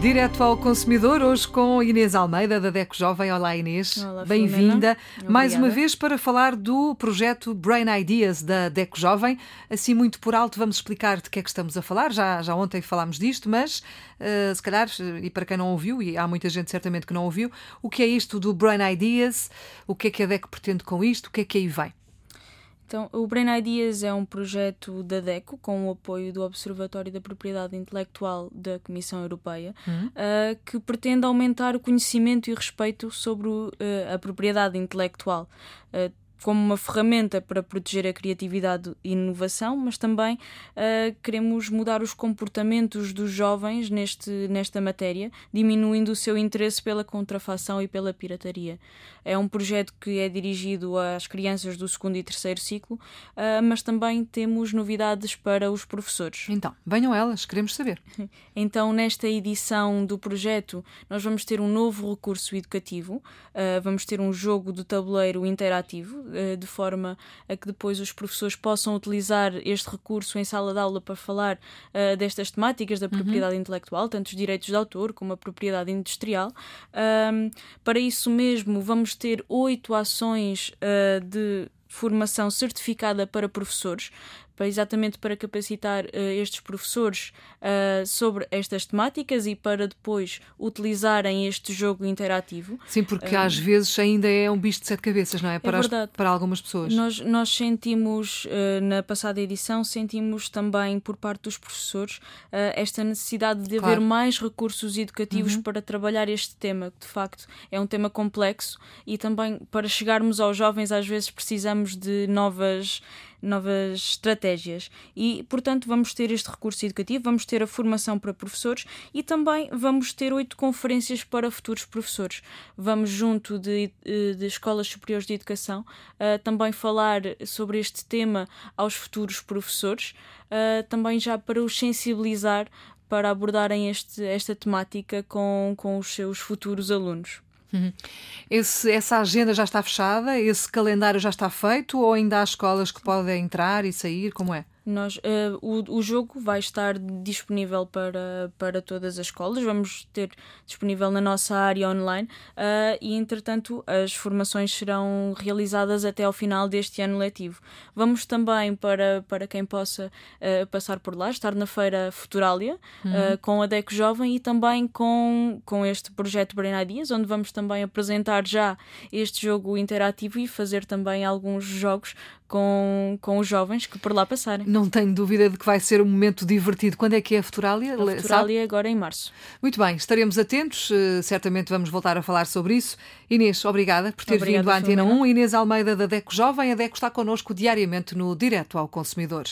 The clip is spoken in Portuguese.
Direto ao consumidor, hoje com Inês Almeida, da DECO Jovem. Olá, Inês. Bem-vinda. Mais uma vez para falar do projeto Brain Ideas da DECO Jovem. Assim, muito por alto, vamos explicar de que é que estamos a falar. Já, já ontem falámos disto, mas uh, se calhar, e para quem não ouviu, e há muita gente certamente que não ouviu, o que é isto do Brain Ideas? O que é que a DECO pretende com isto? O que é que aí vem? Então, o Brain Ideas é um projeto da DECO com o apoio do Observatório da Propriedade Intelectual da Comissão Europeia, uhum. uh, que pretende aumentar o conhecimento e respeito sobre uh, a propriedade intelectual. Uh, como uma ferramenta para proteger a criatividade e inovação, mas também uh, queremos mudar os comportamentos dos jovens neste, nesta matéria, diminuindo o seu interesse pela contrafação e pela pirataria. É um projeto que é dirigido às crianças do segundo e terceiro ciclo, uh, mas também temos novidades para os professores. Então, venham elas, queremos saber. Então, nesta edição do projeto, nós vamos ter um novo recurso educativo, uh, vamos ter um jogo de tabuleiro interativo de forma a que depois os professores possam utilizar este recurso em sala de aula para falar uh, destas temáticas da uhum. propriedade uhum. intelectual, tanto os direitos de autor como a propriedade industrial. Um, para isso mesmo, vamos ter oito ações uh, de formação certificada para professores, para, exatamente para capacitar uh, estes professores uh, sobre estas temáticas e para depois utilizarem este jogo interativo. Sim, porque uh, às vezes ainda é um bicho de sete cabeças, não é? Para, é. As, para algumas pessoas. Nós, nós sentimos, na passada edição, sentimos também por parte dos professores esta necessidade de claro. haver mais recursos educativos uhum. para trabalhar este tema, que de facto é um tema complexo e também para chegarmos aos jovens às vezes precisamos de novas novas estratégias. E, portanto, vamos ter este recurso educativo, vamos ter a formação para professores e também vamos ter oito conferências para futuros professores. Vamos, junto de, eh, de escolas superiores de educação, uh, também falar sobre este tema aos futuros professores, uh, também já para os sensibilizar para abordarem este, esta temática com, com os seus futuros alunos. Uhum. Esse, essa agenda já está fechada? Esse calendário já está feito? Ou ainda há escolas que podem entrar e sair? Como é? Nós, uh, o, o jogo vai estar disponível para, para todas as escolas, vamos ter disponível na nossa área online uh, e, entretanto, as formações serão realizadas até ao final deste ano letivo. Vamos também, para, para quem possa uh, passar por lá, estar na Feira Futurália uhum. com a DECO Jovem e também com, com este projeto Brain Ideas, onde vamos também apresentar já este jogo interativo e fazer também alguns jogos com, com os jovens que por lá passarem. Não tenho dúvida de que vai ser um momento divertido. Quando é que é a Futurália? A Futurália agora em março. Muito bem, estaremos atentos, uh, certamente vamos voltar a falar sobre isso. Inês, obrigada por ter obrigada, vindo à Antena 1. Inês Almeida da DECO Jovem. A DECO está connosco diariamente no Direto ao Consumidor.